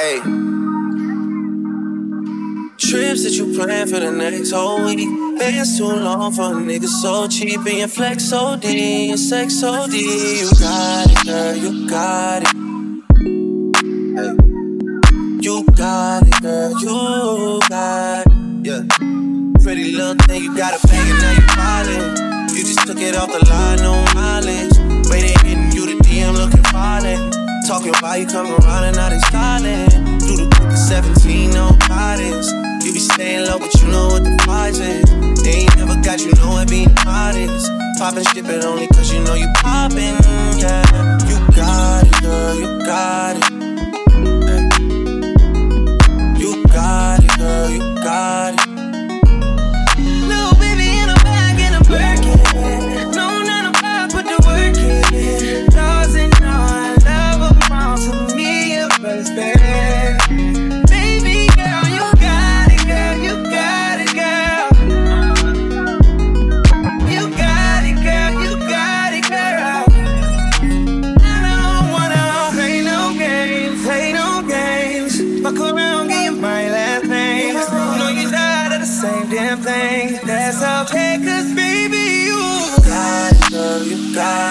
Hey. Trips that you plan for the next whole week. Bands too long for a nigga so cheap. And your flex OD, your sex OD. You got it, girl, you got it. Hey. You got it, girl, you got it. Yeah. Pretty little thing, you got a bang and now you falling. You just took it off the line, no mileage. Waiting, hitting you the DM looking violent. Talking about you come around and now they styling. Do the quick 17, no bodies. You be staying low, but you know what the price is. They ain't never got you know it being modest. Poppin' shit, but only cause you know you poppin', damn thing. That's okay, cause baby, you got it, girl, you got